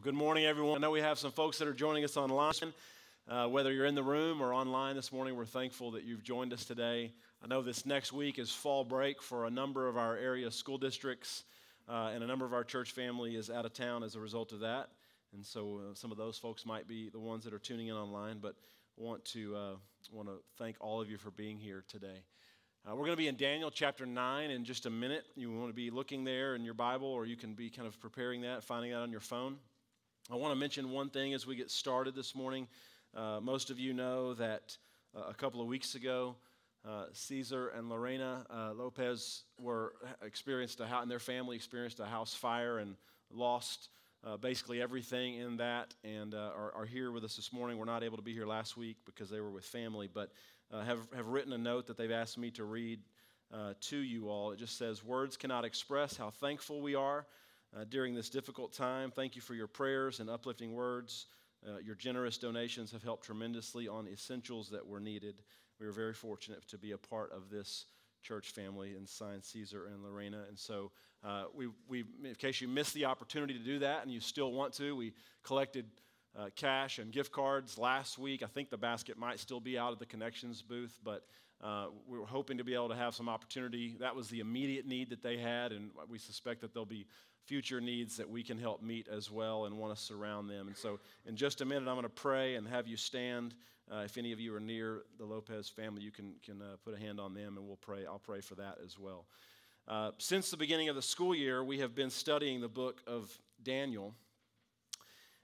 Well, good morning, everyone. I know we have some folks that are joining us online. Uh, whether you're in the room or online this morning, we're thankful that you've joined us today. I know this next week is fall break for a number of our area school districts, uh, and a number of our church family is out of town as a result of that. And so uh, some of those folks might be the ones that are tuning in online, but want to uh, want to thank all of you for being here today. Uh, we're going to be in Daniel chapter 9 in just a minute. You want to be looking there in your Bible, or you can be kind of preparing that, finding that on your phone. I want to mention one thing as we get started this morning. Uh, most of you know that uh, a couple of weeks ago, uh, Caesar and Lorena uh, Lopez were experienced a house, and their family experienced a house fire and lost uh, basically everything in that, and uh, are, are, here with us this morning. We're not able to be here last week because they were with family, but have have written a note that they've asked me to read to you all. It just says, "Words cannot express how thankful we are." Uh, during this difficult time. Thank you for your prayers and uplifting words. Uh, your generous donations have helped tremendously on essentials that were needed. We are very fortunate to be a part of this church family in sign Caesar and Lorena. And so, uh, we, we, in case you missed the opportunity to do that and you still want to, we collected uh, cash and gift cards last week. I think the basket might still be out of the connections booth, but uh, we were hoping to be able to have some opportunity. That was the immediate need that they had, and we suspect that there'll be future needs that we can help meet as well and want to surround them. And so, in just a minute, I'm going to pray and have you stand. Uh, if any of you are near the Lopez family, you can, can uh, put a hand on them and we'll pray. I'll pray for that as well. Uh, since the beginning of the school year, we have been studying the book of Daniel.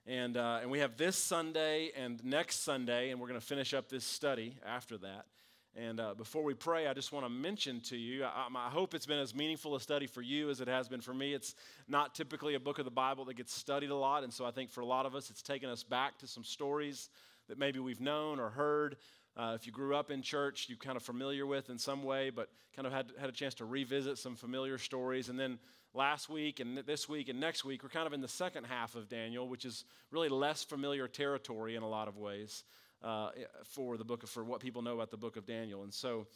And, uh, and we have this Sunday and next Sunday, and we're going to finish up this study after that. And uh, before we pray, I just want to mention to you I, I, hope it's been as meaningful a study for you as it has been for me. It's not typically a book of the Bible that gets studied a lot. And so I think for a lot of us, it's taken us back to some stories that maybe we've known or heard. Uh, if you grew up in church, you kind of familiar with in some way, but kind of had, had a chance to revisit some familiar stories. And then last week and this week and next week, we're kind of in the second half of Daniel, which is really less familiar territory in a lot of ways uh, for the book of, for what people know about the book of Daniel. And so,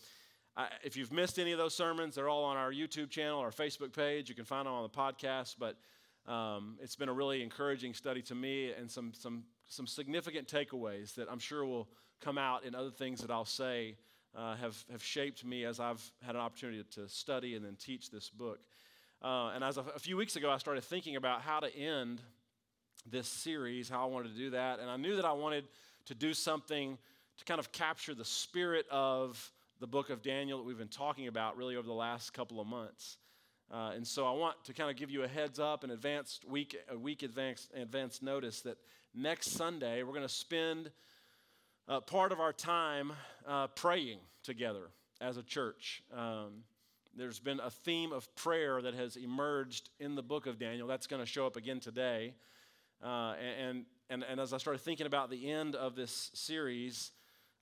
I, if you've missed any of those sermons, they're all on our YouTube channel, our Facebook page. You can find them on the podcast. But um, it's been a really encouraging study to me, and some some some significant takeaways that I'm sure will come out in other things that I'll say uh, have have shaped me as I've had an opportunity to study and then teach this book. Uh, and as a, a few weeks ago, I started thinking about how to end this series, how I wanted to do that, and I knew that I wanted to do something to kind of capture the spirit of the book of Daniel that we've been talking about really over the last couple of months. Uh, and so I want to kind of give you a heads up, an advanced week, a week advanced, advanced notice that next Sunday we're going to spend uh, part of our time uh, praying together as a church. Um, there's been a theme of prayer that has emerged in the book of Daniel. That's going to show up again today. Uh, and, and, and as I started thinking about the end of this series,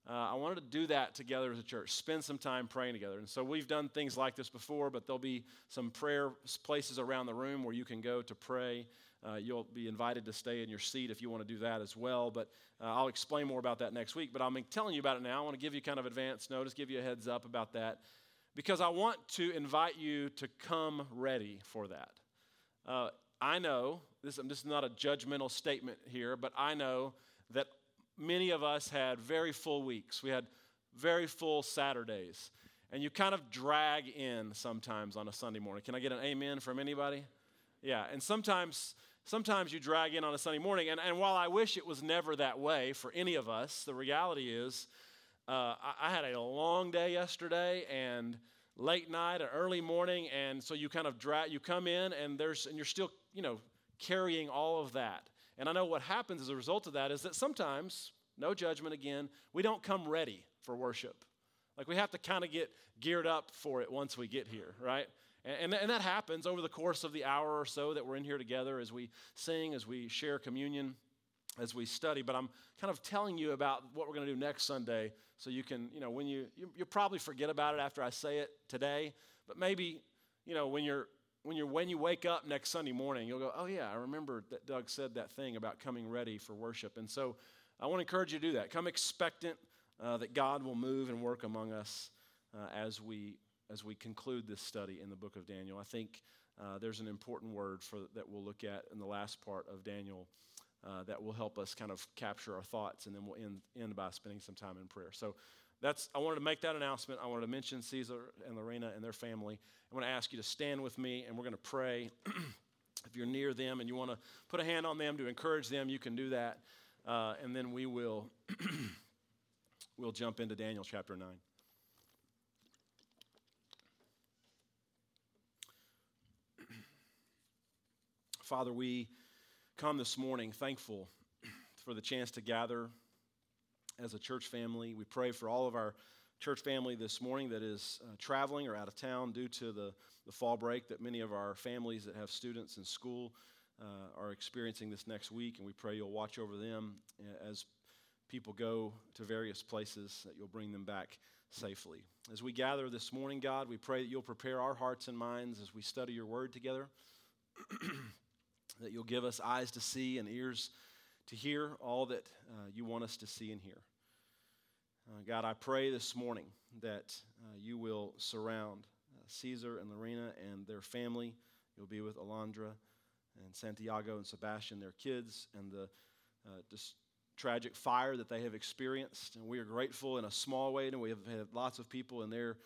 uh, I wanted to do that together as a church, spend some time praying together. And so we've done things like this before, but there'll be some prayer places around the room where you can go to pray. Uh, you'll be invited to stay in your seat if you want to do that as well. But uh, I'll explain more about that next week. But I'm telling you about it now. I want to give you kind of advance notice, give you a heads up about that, because I want to invite you to come ready for that. Uh, I know, this, this is not a judgmental statement here, but I know that many of us had very full weeks. We had very full Saturdays. And you kind of drag in sometimes on a Sunday morning. Can I get an amen from anybody? Yeah, and sometimes sometimes you drag in on a Sunday morning. And, and while I wish it was never that way for any of us, the reality is uh, I, I had a long day yesterday and late night or early morning, and so you kind of drag, you come in and there's, and you're still, you know, carrying all of that. And I know what happens as a result of that is that sometimes, no judgment again, we don't come ready for worship. Like we have to kind of get geared up for it once we get here, right? And, and, that happens over the course of the hour or so that we're in here together as we sing, as we share communion, as we study. But I'm kind of telling you about what we're going to do next Sunday so you can, you know, when you, you you'll probably forget about it after I say it today, but maybe, you know, when you're when you're when you wake up next Sunday morning, you'll go, "Oh yeah, I remember that Doug said that thing about coming ready for worship." And so, I want to encourage you to do that. Come expectant uh, that God will move and work among us uh, as we as we conclude this study in the book of Daniel. I think uh, there's an important word for, that we'll look at in the last part of Daniel uh, that will help us kind of capture our thoughts, and then we'll end, end by spending some time in prayer. So that's I wanted to make that announcement. I wanted to mention Caesar and Lorena and their family. I want to ask you to stand with me, and we're going to pray. if you're near them and you want to put a hand on them to encourage them, you can do that, uh, and then we will we'll jump into Daniel chapter nine. Father, we come this morning thankful for the chance to gather as a church family. We pray for all of our church family this morning that is uh, traveling or out of town due to the, the fall break that many of our families that have students in school uh, are experiencing this next week. And we pray you'll watch over them uh, as people go to various places, that you'll bring them back safely. As we gather this morning, God, we pray that you'll prepare our hearts and minds as we study your word together. that you'll give us eyes to see and ears to hear all that uh, you want us to see and hear. Uh, God, I pray this morning that uh, you will surround uh, Caesar and Lorena and their family. You'll be with Alondra and Santiago and Sebastian, their kids, and the uh, tragic fire that they have experienced. And we are grateful in a small way, and we have had lots of people in their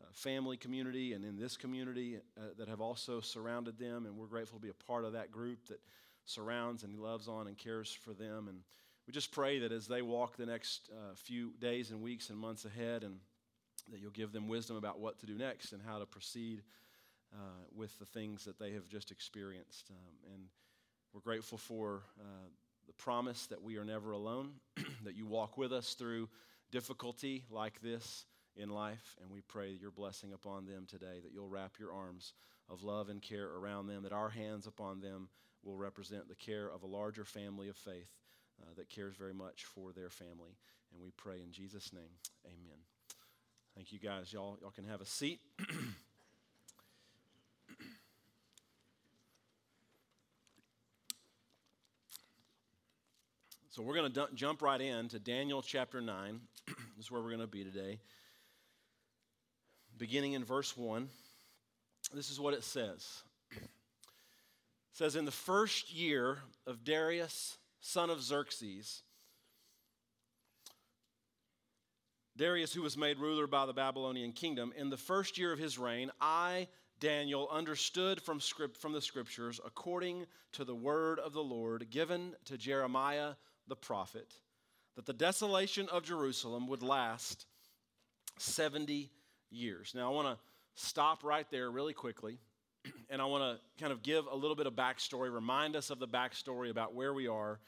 uh, family community and in this community uh, that have also surrounded them. And we're grateful to be a part of that group that surrounds and He loves on and cares for them. And we just pray that as they walk the next uh, few days and weeks and months ahead, and that you'll give them wisdom about what to do next and how to proceed uh, with the things that they have just experienced. Um, and we're grateful for uh, the promise that we are never alone, that you walk with us through difficulty like this in life. And we pray your blessing upon them today, that you'll wrap your arms of love and care around them, that our hands upon them will represent the care of a larger family of faith uh, that cares very much for their family. And we pray in Jesus' name, amen. Thank you guys. Y'all, y'all can have a seat. so we're going to d- jump right in to Daniel chapter 9. this is where we're going to be today beginning in verse 1. This is what it says. Says, In the first year of Darius, son of Xerxes, Darius, who was made ruler by the Babylonian kingdom, in the first year of his reign, I, Daniel, understood from, script, from the scriptures, according to the word of the Lord given to Jeremiah the prophet, that the desolation of Jerusalem would last 70 years. Now, I want to stop right there really quickly, and I want to kind of give a little bit of backstory, remind us of the backstory about where we are.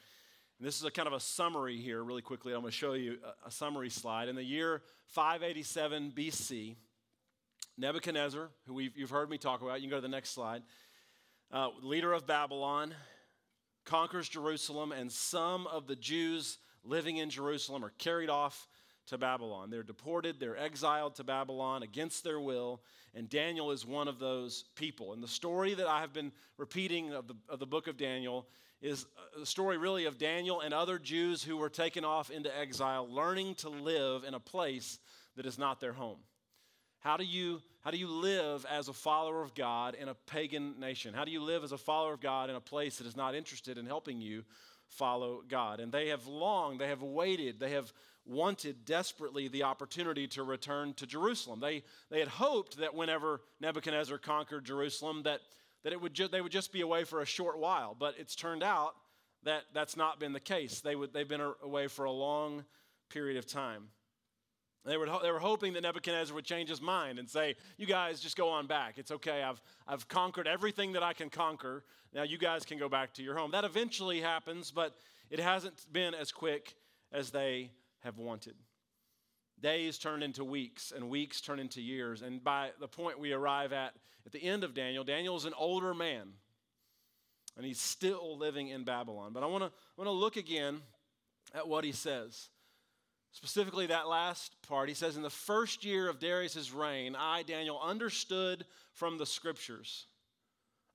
And this is a kind of a summary here, really quickly. I'm going to show you a, a summary slide. In the year 587 BC, Nebuchadnezzar, who you've heard me talk about, you can go to the next slide, uh, leader of Babylon, conquers Jerusalem, and some of the Jews living in Jerusalem are carried off to Babylon. They're deported, they're exiled to Babylon against their will, and Daniel is one of those people. And the story that I have been repeating of the, of the book of Daniel is uh, a story really of Daniel and other Jews who were taken off into exile, learning to live in a place that is not their home. How do you how do you live as a follower of God in a pagan nation? How do you live as a follower of God in a place that is not interested in helping you follow God? And they have longed, they have waited, they have wanted desperately the opportunity to return to Jerusalem. They, they had hoped that whenever Nebuchadnezzar conquered Jerusalem, that, that it would ju- they would just be away for a short while. But it's turned out that that's not been the case. They would, they've been away for a long period of time. They were, they were hoping that Nebuchadnezzar would change his mind and say, You guys just go on back. It's okay. I've, I've conquered everything that I can conquer. Now you guys can go back to your home. That eventually happens, but it hasn't been as quick as they have wanted. Days turn into weeks, and weeks turn into years. And by the point we arrive at at the end of Daniel, Daniel is an older man, and he's still living in Babylon. But I want to want to look again at what he says. Specifically, that last part, he says, In the first year of Darius' reign, I, Daniel, understood from the scriptures,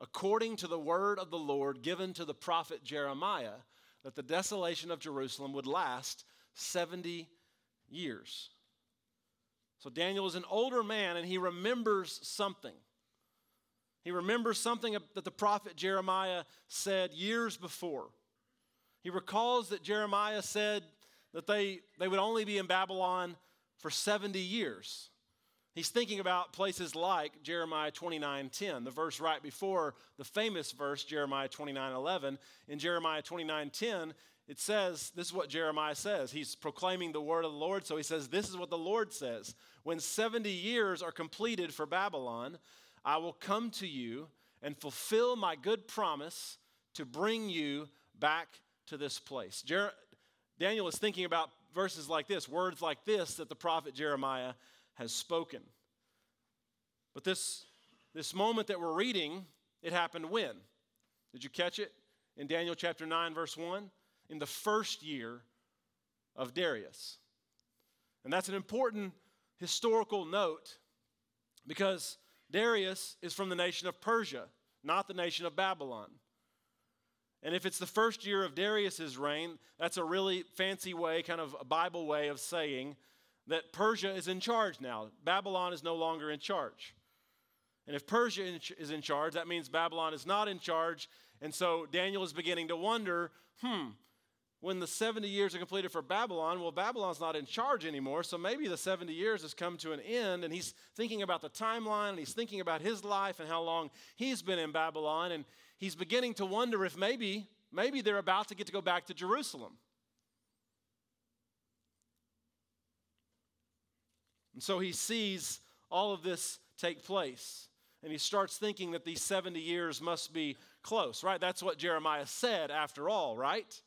according to the word of the Lord given to the prophet Jeremiah, that the desolation of Jerusalem would last 70 years. So Daniel is an older man and he remembers something. He remembers something that the prophet Jeremiah said years before. He recalls that Jeremiah said that they, they would only be in Babylon for 70 years. He's thinking about places like Jeremiah 29:10, the verse right before the famous verse Jeremiah 29:11. In Jeremiah 29:10, it says, this is what Jeremiah says. He's proclaiming the word of the Lord, so he says, This is what the Lord says. When 70 years are completed for Babylon, I will come to you and fulfill my good promise to bring you back to this place. Jer- Daniel is thinking about verses like this, words like this that the prophet Jeremiah has spoken. But this, this moment that we're reading, it happened when? Did you catch it? In Daniel chapter 9, verse 1? In the first year of Darius. And that's an important historical note because Darius is from the nation of Persia, not the nation of Babylon. And if it's the first year of Darius's reign, that's a really fancy way, kind of a Bible way of saying that Persia is in charge now. Babylon is no longer in charge. And if Persia is in charge, that means Babylon is not in charge. And so Daniel is beginning to wonder hmm, when the 70 years are completed for Babylon, well, Babylon's not in charge anymore, so maybe the 70 years has come to an end, and he's thinking about the timeline, and he's thinking about his life and how long he's been in Babylon, and he's beginning to wonder if maybe, maybe they're about to get to go back to Jerusalem. And so he sees all of this take place, and he starts thinking that these 70 years must be close, right? That's what Jeremiah said after all, right?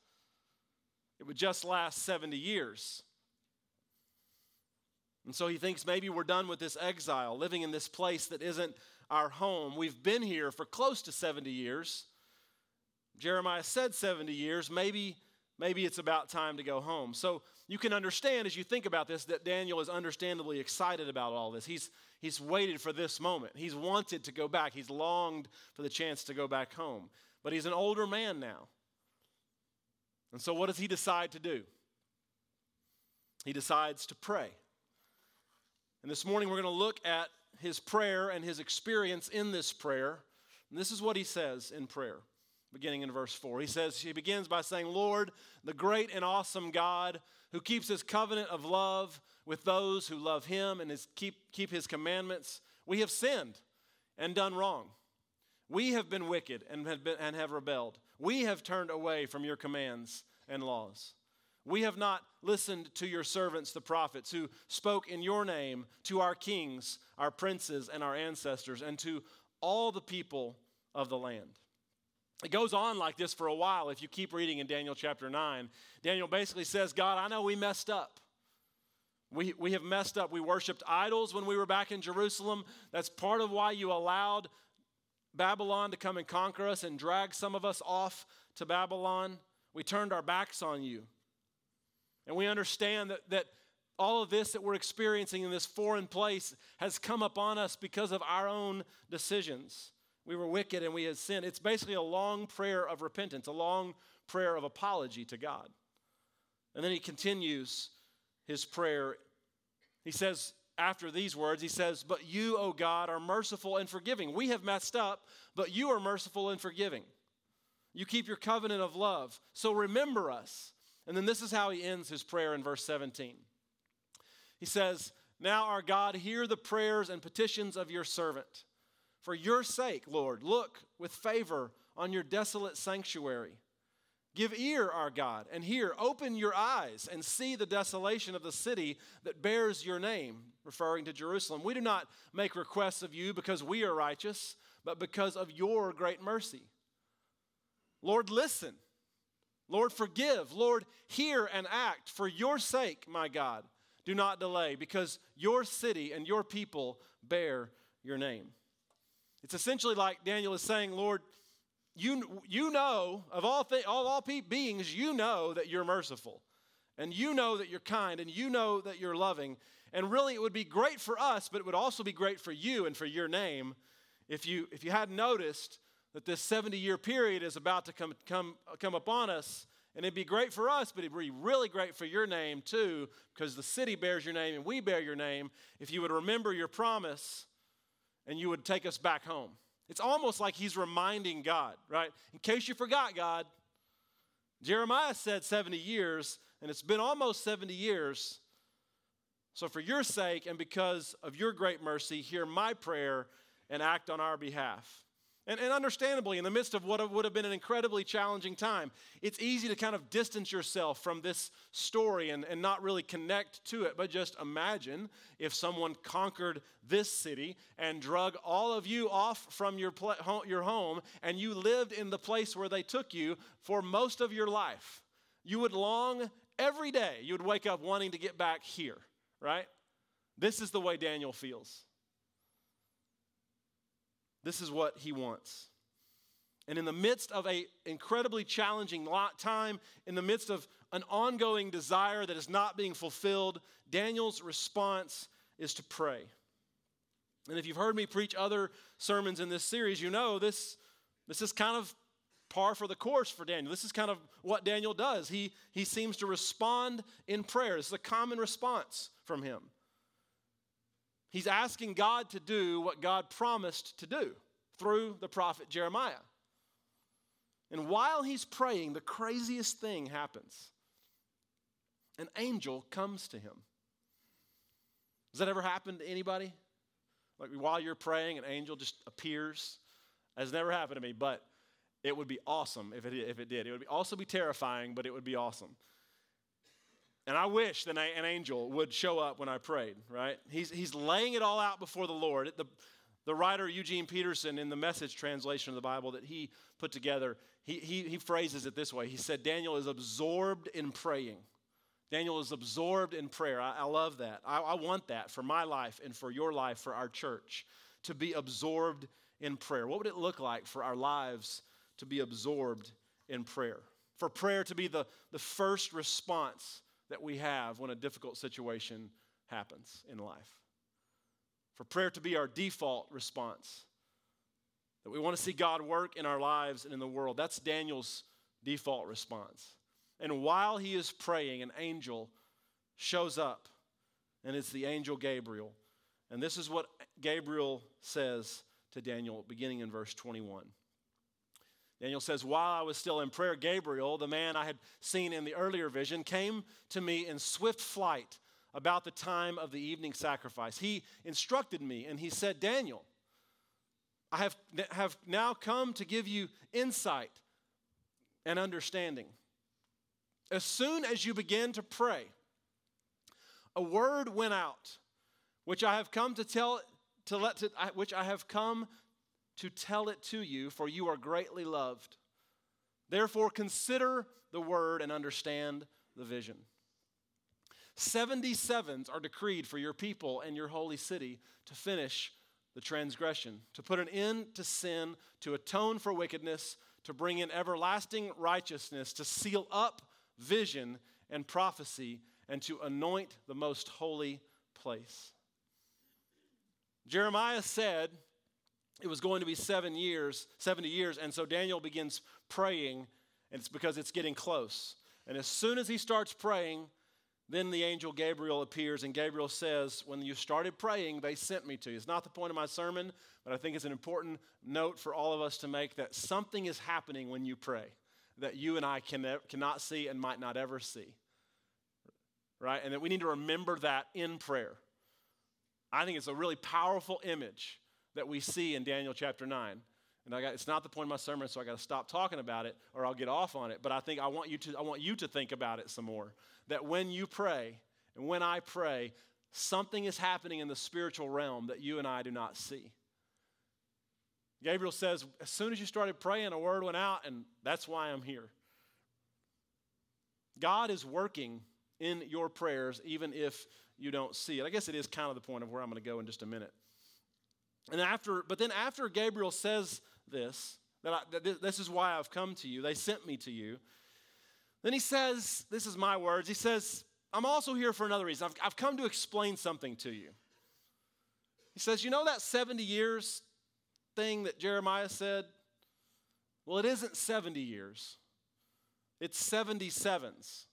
It would just last 70 years. And so he thinks maybe we're done with this exile, living in this place that isn't our home. We've been here for close to 70 years. Jeremiah said 70 years. Maybe, maybe it's about time to go home. So you can understand as you think about this that Daniel is understandably excited about all this. He's, he's waited for this moment. He's wanted to go back. He's longed for the chance to go back home. But he's an older man now. And so, what does he decide to do? He decides to pray. And this morning, we're going to look at his prayer and his experience in this prayer. And this is what he says in prayer, beginning in verse 4. He says, He begins by saying, Lord, the great and awesome God who keeps his covenant of love with those who love him and his, keep, keep his commandments, we have sinned and done wrong. We have been wicked and have, been, and have rebelled. We have turned away from your commands and laws. We have not listened to your servants, the prophets, who spoke in your name to our kings, our princes, and our ancestors, and to all the people of the land. It goes on like this for a while if you keep reading in Daniel chapter 9. Daniel basically says, God, I know we messed up. We, we have messed up. We worshiped idols when we were back in Jerusalem. That's part of why you allowed Babylon to come and conquer us and drag some of us off to Babylon. We turned our backs on you. And we understand that, that all of this that we're experiencing in this foreign place has come upon us because of our own decisions. We were wicked and we had sinned. It's basically a long prayer of repentance, a long prayer of apology to God. And then he continues his prayer. He says, after these words, he says, But you, O God, are merciful and forgiving. We have messed up, but you are merciful and forgiving. You keep your covenant of love. So remember us. And then this is how he ends his prayer in verse 17. He says, Now, our God, hear the prayers and petitions of your servant. For your sake, Lord, look with favor on your desolate sanctuary. Give ear, our God, and hear. Open your eyes and see the desolation of the city that bears your name, referring to Jerusalem. We do not make requests of you because we are righteous, but because of your great mercy. Lord, listen. Lord, forgive. Lord, hear and act. For your sake, my God, do not delay, because your city and your people bear your name. It's essentially like Daniel is saying, Lord, you, you know, of all, th- all, all beings, you know that you're merciful. And you know that you're kind. And you know that you're loving. And really, it would be great for us, but it would also be great for you and for your name if you, if you hadn't noticed that this 70 year period is about to come, come, come upon us. And it'd be great for us, but it'd be really great for your name too, because the city bears your name and we bear your name. If you would remember your promise and you would take us back home. It's almost like he's reminding God, right? In case you forgot, God, Jeremiah said 70 years, and it's been almost 70 years. So, for your sake and because of your great mercy, hear my prayer and act on our behalf. And, and, understandably, in the midst of what would have been an incredibly challenging time, it's easy to kind of distance yourself from this story and, and not really connect to it. But just imagine if someone conquered this city and drug all of you off from your, pl- your home and you lived in the place where they took you for most of your life. You would long every day, you would wake up wanting to get back here, right? This is the way Daniel feels. This is what he wants. And in the midst of an incredibly challenging time, in the midst of an ongoing desire that is not being fulfilled, Daniel's response is to pray. And if you've heard me preach other sermons in this series, you know this, this is kind of par for the course for Daniel. This is kind of what Daniel does. He, he seems to respond in prayer. It's a common response from him. He's asking God to do what God promised to do through the prophet Jeremiah. And while he's praying, the craziest thing happens. An angel comes to him. Does that ever happen to anybody? Like while you're praying, an angel just appears. Has never happened to me, but it would be awesome if it, if it did. It would be, also be terrifying, but it would be awesome. And I wish that an angel would show up when I prayed, right? He's, he's laying it all out before the Lord. The, the writer Eugene Peterson, in the message translation of the Bible that he put together, he, he, he phrases it this way. He said, Daniel is absorbed in praying. Daniel is absorbed in prayer. I, I love that. I, I want that for my life and for your life, for our church, to be absorbed in prayer. What would it look like for our lives to be absorbed in prayer? For prayer to be the, the first response that we have when a difficult situation happens in life. For prayer to be our default response. That we want to see God work in our lives and in the world. That's Daniel's default response. And while he is praying, an angel shows up, and it's the angel Gabriel. And this is what Gabriel says to Daniel, beginning in verse 21. Daniel says, While I was still in prayer, Gabriel, the man I had seen in the earlier vision, came to me in swift flight about the time of the evening sacrifice. He instructed me and he said, Daniel, I have, have now come to give you insight and understanding. As soon as you begin to pray, a word went out, which I have come to tell to let to, which I have come to tell it to you, for you are greatly loved. Therefore, consider the word and understand the vision. 77s are decreed for your people and your holy city to finish the transgression, to put an end to sin, to atone for wickedness, to bring in everlasting righteousness, to seal up vision and prophecy, and to anoint the most holy place. Jeremiah said, it was going to be seven years, 70 years, and so Daniel begins praying, and it's because it's getting close. And as soon as he starts praying, then the angel Gabriel appears, and Gabriel says, When you started praying, they sent me to you. It's not the point of my sermon, but I think it's an important note for all of us to make that something is happening when you pray that you and I can, cannot see and might not ever see. Right? And that we need to remember that in prayer. I think it's a really powerful image that we see in Daniel chapter 9. And I got, it's not the point of my sermon, so I got to stop talking about it or I'll get off on it. But I think I want you to, I want you to think about it some more. That when you pray and when I pray, something is happening in the spiritual realm that you and I do not see. Gabriel says, as soon as you started praying, a word went out, and that's why I'm here. God is working in your prayers, even if you don't see it. I guess it is kind of the point of where I'm going to go in just a minute. And after, but then after Gabriel says this, that, I, that this is why I've come to you, they sent me to you. Then he says, this is my words, he says, I'm also here for another reason. I've, I've come to explain something to you. He says, You know that 70 years thing that Jeremiah said? Well, it isn't 70 years, it's 77s.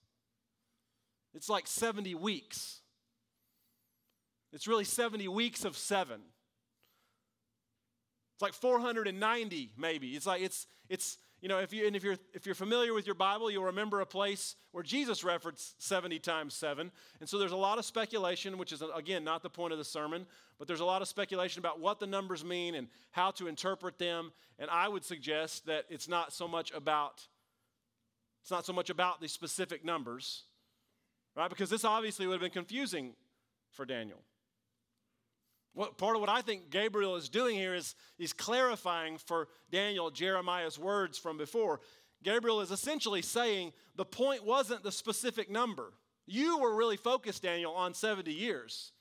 It's like 70 weeks. It's really 70 weeks of seven. It's like 490 maybe. It's like it's it's you know if you and if you're if you're familiar with your Bible, you'll remember a place where Jesus referenced 70 times 7. And so there's a lot of speculation, which is again not the point of the sermon, but there's a lot of speculation about what the numbers mean and how to interpret them. And I would suggest that it's not so much about it's not so much about the specific numbers, right? Because this obviously would have been confusing for Daniel. What, part of what I think Gabriel is doing here is he's clarifying for Daniel Jeremiah's words from before. Gabriel is essentially saying the point wasn't the specific number. You were really focused, Daniel, on 70 years.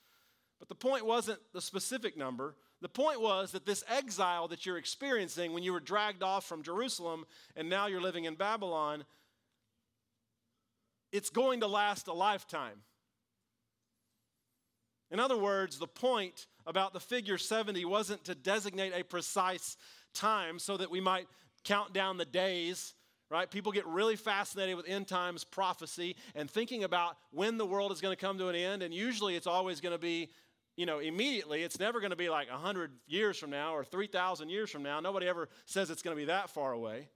But the point wasn't the specific number. The point was that this exile that you're experiencing when you were dragged off from Jerusalem and now you're living in Babylon, it's going to last a lifetime. In other words, the point about the figure 70 wasn't to designate a precise time so that we might count down the days, right? People get really fascinated with end times prophecy and thinking about when the world is going to come to an end. And usually it's always going to be, you know, immediately. It's never going to be like 100 years from now or 3,000 years from now. Nobody ever says it's going to be that far away.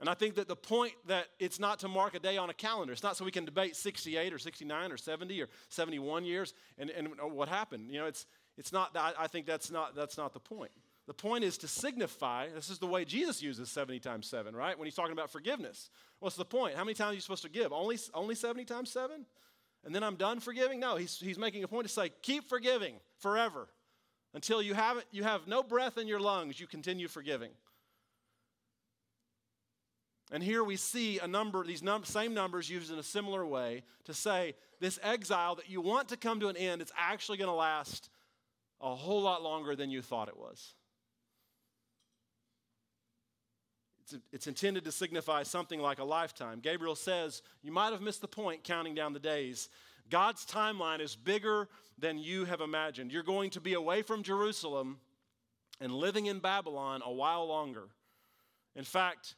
And I think that the point that it's not to mark a day on a calendar, it's not so we can debate 68 or 69 or 70 or 71 years and, and what happened. You know, it's, it's not, I think that's not, that's not the point. The point is to signify, this is the way Jesus uses 70 times 7, right? When he's talking about forgiveness. What's the point? How many times are you supposed to give? Only, only 70 times 7? And then I'm done forgiving? No, he's, he's making a point to say, keep forgiving forever. Until you have, you have no breath in your lungs, you continue forgiving. And here we see a number, these num- same numbers used in a similar way to say this exile that you want to come to an end, it's actually going to last a whole lot longer than you thought it was. It's, it's intended to signify something like a lifetime. Gabriel says, You might have missed the point counting down the days. God's timeline is bigger than you have imagined. You're going to be away from Jerusalem and living in Babylon a while longer. In fact,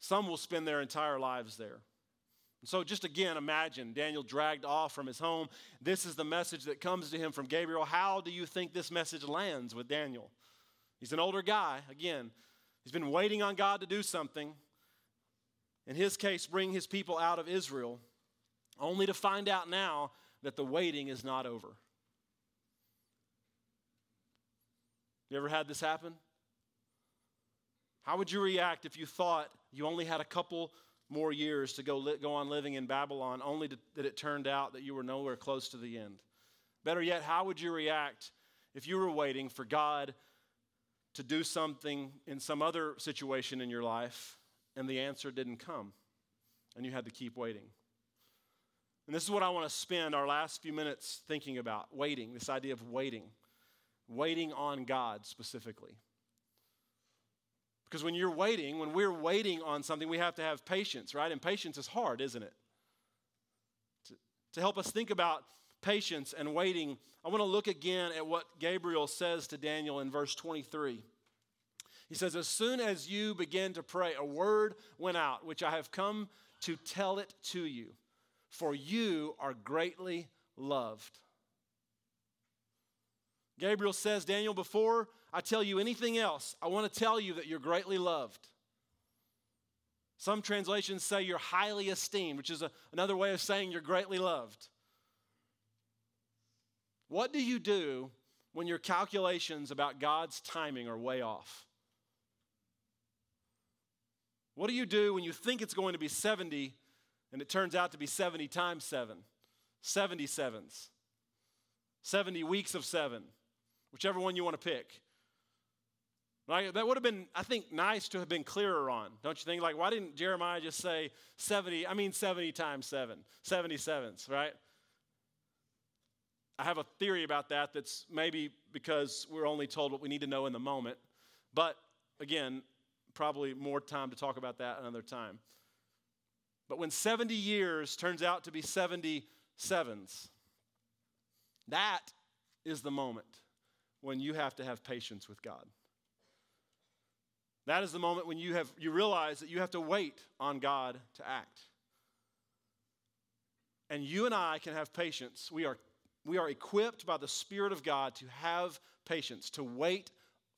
some will spend their entire lives there. So, just again, imagine Daniel dragged off from his home. This is the message that comes to him from Gabriel. How do you think this message lands with Daniel? He's an older guy. Again, he's been waiting on God to do something. In his case, bring his people out of Israel, only to find out now that the waiting is not over. You ever had this happen? How would you react if you thought you only had a couple more years to go, li- go on living in Babylon, only to, that it turned out that you were nowhere close to the end? Better yet, how would you react if you were waiting for God to do something in some other situation in your life and the answer didn't come and you had to keep waiting? And this is what I want to spend our last few minutes thinking about waiting, this idea of waiting, waiting on God specifically. Because when you're waiting, when we're waiting on something, we have to have patience, right? And patience is hard, isn't it? To, to help us think about patience and waiting, I want to look again at what Gabriel says to Daniel in verse 23. He says, As soon as you begin to pray, a word went out, which I have come to tell it to you, for you are greatly loved. Gabriel says, Daniel, before I tell you anything else, I want to tell you that you're greatly loved. Some translations say you're highly esteemed, which is a, another way of saying you're greatly loved. What do you do when your calculations about God's timing are way off? What do you do when you think it's going to be 70 and it turns out to be 70 times 7? 70 sevens. 70 weeks of 7 whichever one you want to pick. That would have been, I think, nice to have been clearer on, don't you think? Like, why didn't Jeremiah just say 70, I mean 70 times 7, 77s, right? I have a theory about that that's maybe because we're only told what we need to know in the moment. But again, probably more time to talk about that another time. But when 70 years turns out to be 77s, that is the moment when you have to have patience with God. That is the moment when you have you realize that you have to wait on God to act. And you and I can have patience. We are we are equipped by the Spirit of God to have patience, to wait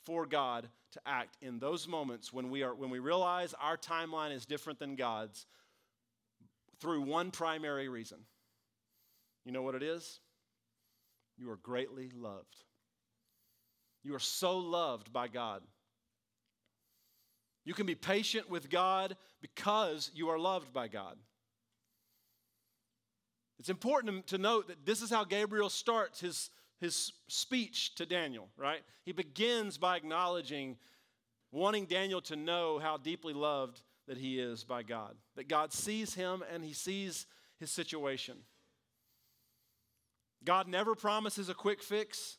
for God to act in those moments when we, are, when we realize our timeline is different than God's through one primary reason. You know what it is? You are greatly loved. You are so loved by God. You can be patient with God because you are loved by God. It's important to note that this is how Gabriel starts his, his speech to Daniel, right? He begins by acknowledging, wanting Daniel to know how deeply loved that he is by God, that God sees him and he sees his situation. God never promises a quick fix.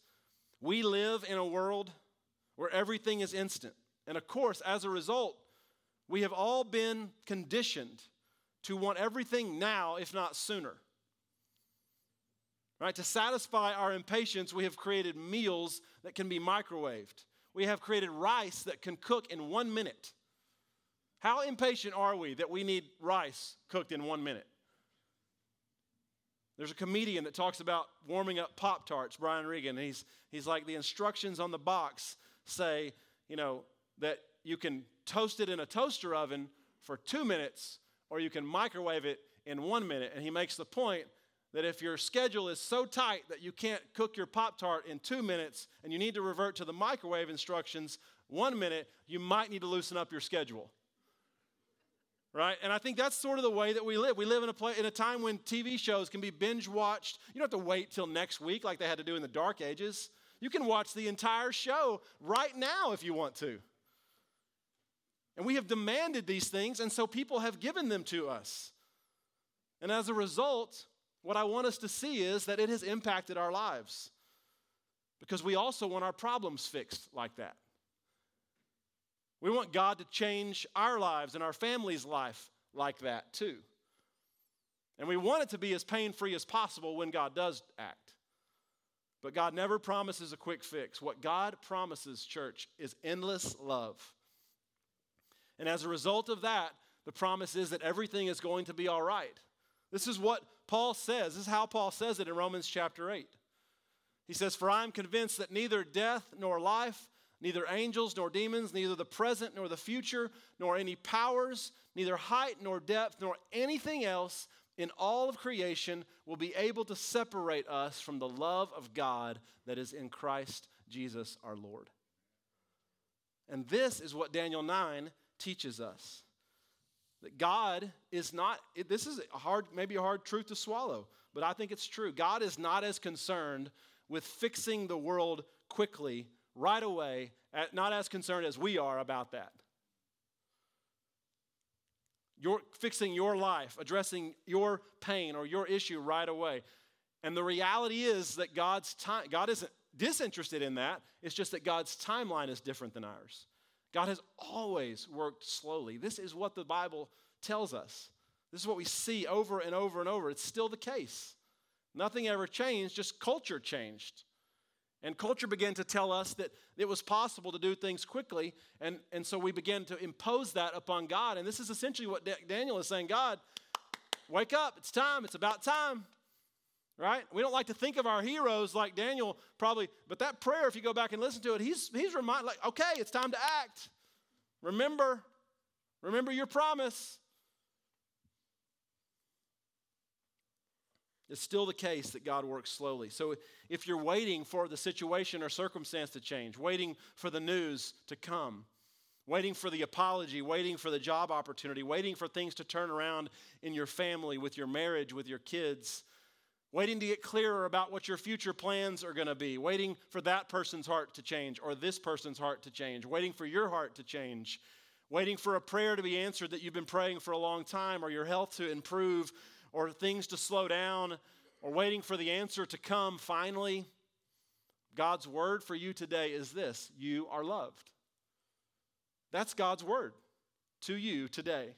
We live in a world where everything is instant. And of course, as a result, we have all been conditioned to want everything now, if not sooner. Right? To satisfy our impatience, we have created meals that can be microwaved. We have created rice that can cook in one minute. How impatient are we that we need rice cooked in one minute? There's a comedian that talks about warming up Pop Tarts, Brian Regan. He's, he's like, the instructions on the box say, you know, that you can toast it in a toaster oven for two minutes or you can microwave it in one minute. And he makes the point that if your schedule is so tight that you can't cook your Pop Tart in two minutes and you need to revert to the microwave instructions one minute, you might need to loosen up your schedule. Right? And I think that's sort of the way that we live. We live in a, play, in a time when TV shows can be binge watched. You don't have to wait till next week like they had to do in the dark ages. You can watch the entire show right now if you want to. And we have demanded these things, and so people have given them to us. And as a result, what I want us to see is that it has impacted our lives because we also want our problems fixed like that. We want God to change our lives and our family's life like that too. And we want it to be as pain free as possible when God does act. But God never promises a quick fix. What God promises, church, is endless love. And as a result of that, the promise is that everything is going to be all right. This is what Paul says. This is how Paul says it in Romans chapter 8. He says, For I am convinced that neither death nor life, neither angels nor demons, neither the present nor the future, nor any powers, neither height nor depth, nor anything else in all of creation will be able to separate us from the love of God that is in Christ Jesus our Lord. And this is what Daniel 9 teaches us. That God is not, this is a hard, maybe a hard truth to swallow, but I think it's true. God is not as concerned with fixing the world quickly, right away, not as concerned as we are about that. You're fixing your life, addressing your pain or your issue right away. And the reality is that God's time, God isn't disinterested in that. It's just that God's timeline is different than ours. God has always worked slowly. This is what the Bible tells us. This is what we see over and over and over. It's still the case. Nothing ever changed, just culture changed. And culture began to tell us that it was possible to do things quickly. And, and so we began to impose that upon God. And this is essentially what Daniel is saying God, wake up. It's time. It's about time right? We don't like to think of our heroes like Daniel, probably, but that prayer, if you go back and listen to it, he's, he's reminded, like, okay, it's time to act. Remember, remember your promise. It's still the case that God works slowly. So if you're waiting for the situation or circumstance to change, waiting for the news to come, waiting for the apology, waiting for the job opportunity, waiting for things to turn around in your family, with your marriage, with your kids, waiting to get clearer about what your future plans are going to be, waiting for that person's heart to change or this person's heart to change, waiting for your heart to change, waiting for a prayer to be answered that you've been praying for a long time or your health to improve or things to slow down or waiting for the answer to come finally. God's word for you today is this you are loved. That's God's word to you today.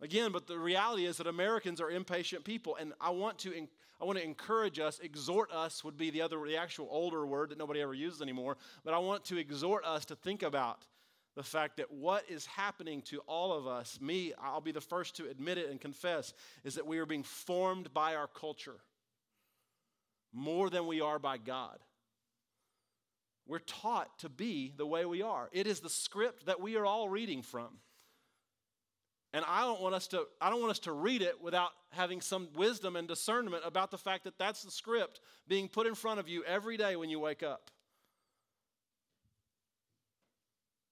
Again, but the reality is that Americans are impatient people, and I want to, I want to encourage us, exhort us would be the other, the actual older word that nobody ever uses anymore, but I want to exhort us to think about the fact that what is happening to all of us, me, I'll be the first to admit it and confess, is that we are being formed by our culture. more than we are by God. We're taught to be the way we are. It is the script that we are all reading from. And I don't want us to I don't want us to read it without having some wisdom and discernment about the fact that that's the script being put in front of you every day when you wake up.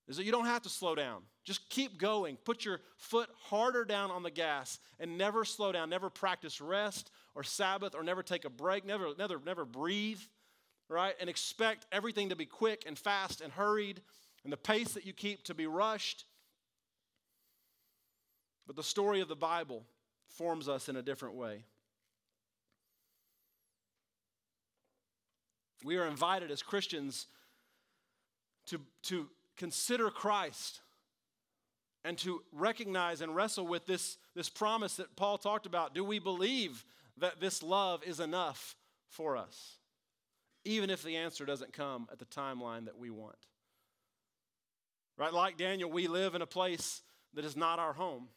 Is that you don't have to slow down. Just keep going. Put your foot harder down on the gas and never slow down. Never practice rest or Sabbath or never take a break. Never, never, never breathe, right? And expect everything to be quick and fast and hurried and the pace that you keep to be rushed but the story of the Bible forms us in a different way. We are invited as Christians to, to consider Christ and to recognize and wrestle with this, this promise that Paul talked about. Do we believe that this love is enough for us? Even if the answer doesn't come at the timeline that we want. Right? Like Daniel, we live in a place that is not our home.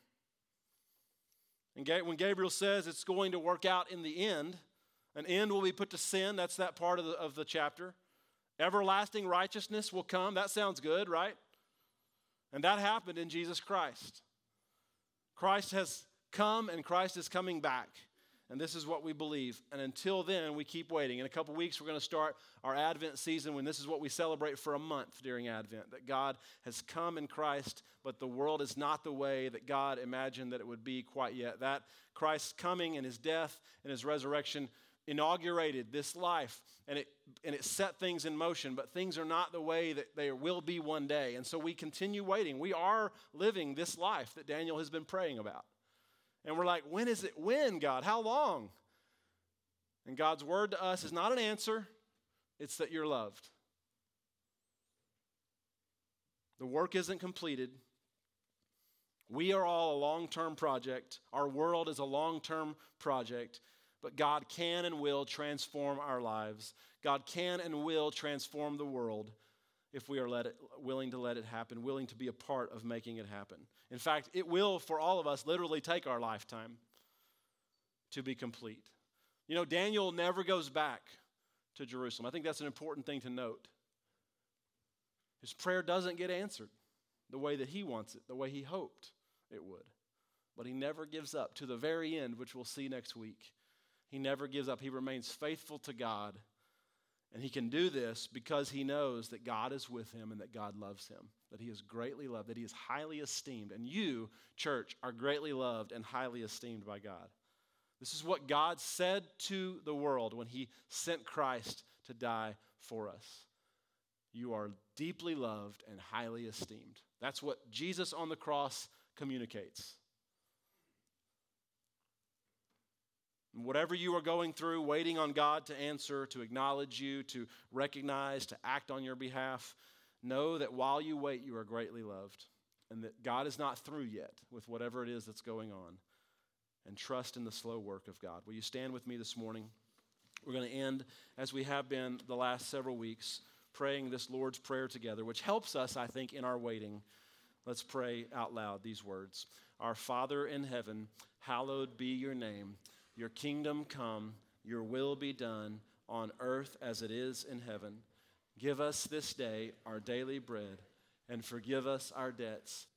And when Gabriel says it's going to work out in the end, an end will be put to sin. That's that part of the, of the chapter. Everlasting righteousness will come. That sounds good, right? And that happened in Jesus Christ. Christ has come and Christ is coming back. And this is what we believe. And until then, we keep waiting. In a couple weeks, we're going to start our Advent season when this is what we celebrate for a month during Advent that God has come in Christ, but the world is not the way that God imagined that it would be quite yet. That Christ's coming and his death and his resurrection inaugurated this life and it, and it set things in motion, but things are not the way that they will be one day. And so we continue waiting. We are living this life that Daniel has been praying about. And we're like, when is it? When, God? How long? And God's word to us is not an answer, it's that you're loved. The work isn't completed. We are all a long term project. Our world is a long term project. But God can and will transform our lives. God can and will transform the world if we are it, willing to let it happen, willing to be a part of making it happen. In fact, it will, for all of us, literally take our lifetime to be complete. You know, Daniel never goes back to Jerusalem. I think that's an important thing to note. His prayer doesn't get answered the way that he wants it, the way he hoped it would. But he never gives up to the very end, which we'll see next week. He never gives up. He remains faithful to God and he can do this because he knows that God is with him and that God loves him, that he is greatly loved, that he is highly esteemed. And you, church, are greatly loved and highly esteemed by God. This is what God said to the world when he sent Christ to die for us. You are deeply loved and highly esteemed. That's what Jesus on the cross communicates. Whatever you are going through, waiting on God to answer, to acknowledge you, to recognize, to act on your behalf, know that while you wait, you are greatly loved and that God is not through yet with whatever it is that's going on. And trust in the slow work of God. Will you stand with me this morning? We're going to end, as we have been the last several weeks, praying this Lord's Prayer together, which helps us, I think, in our waiting. Let's pray out loud these words Our Father in heaven, hallowed be your name. Your kingdom come, your will be done on earth as it is in heaven. Give us this day our daily bread and forgive us our debts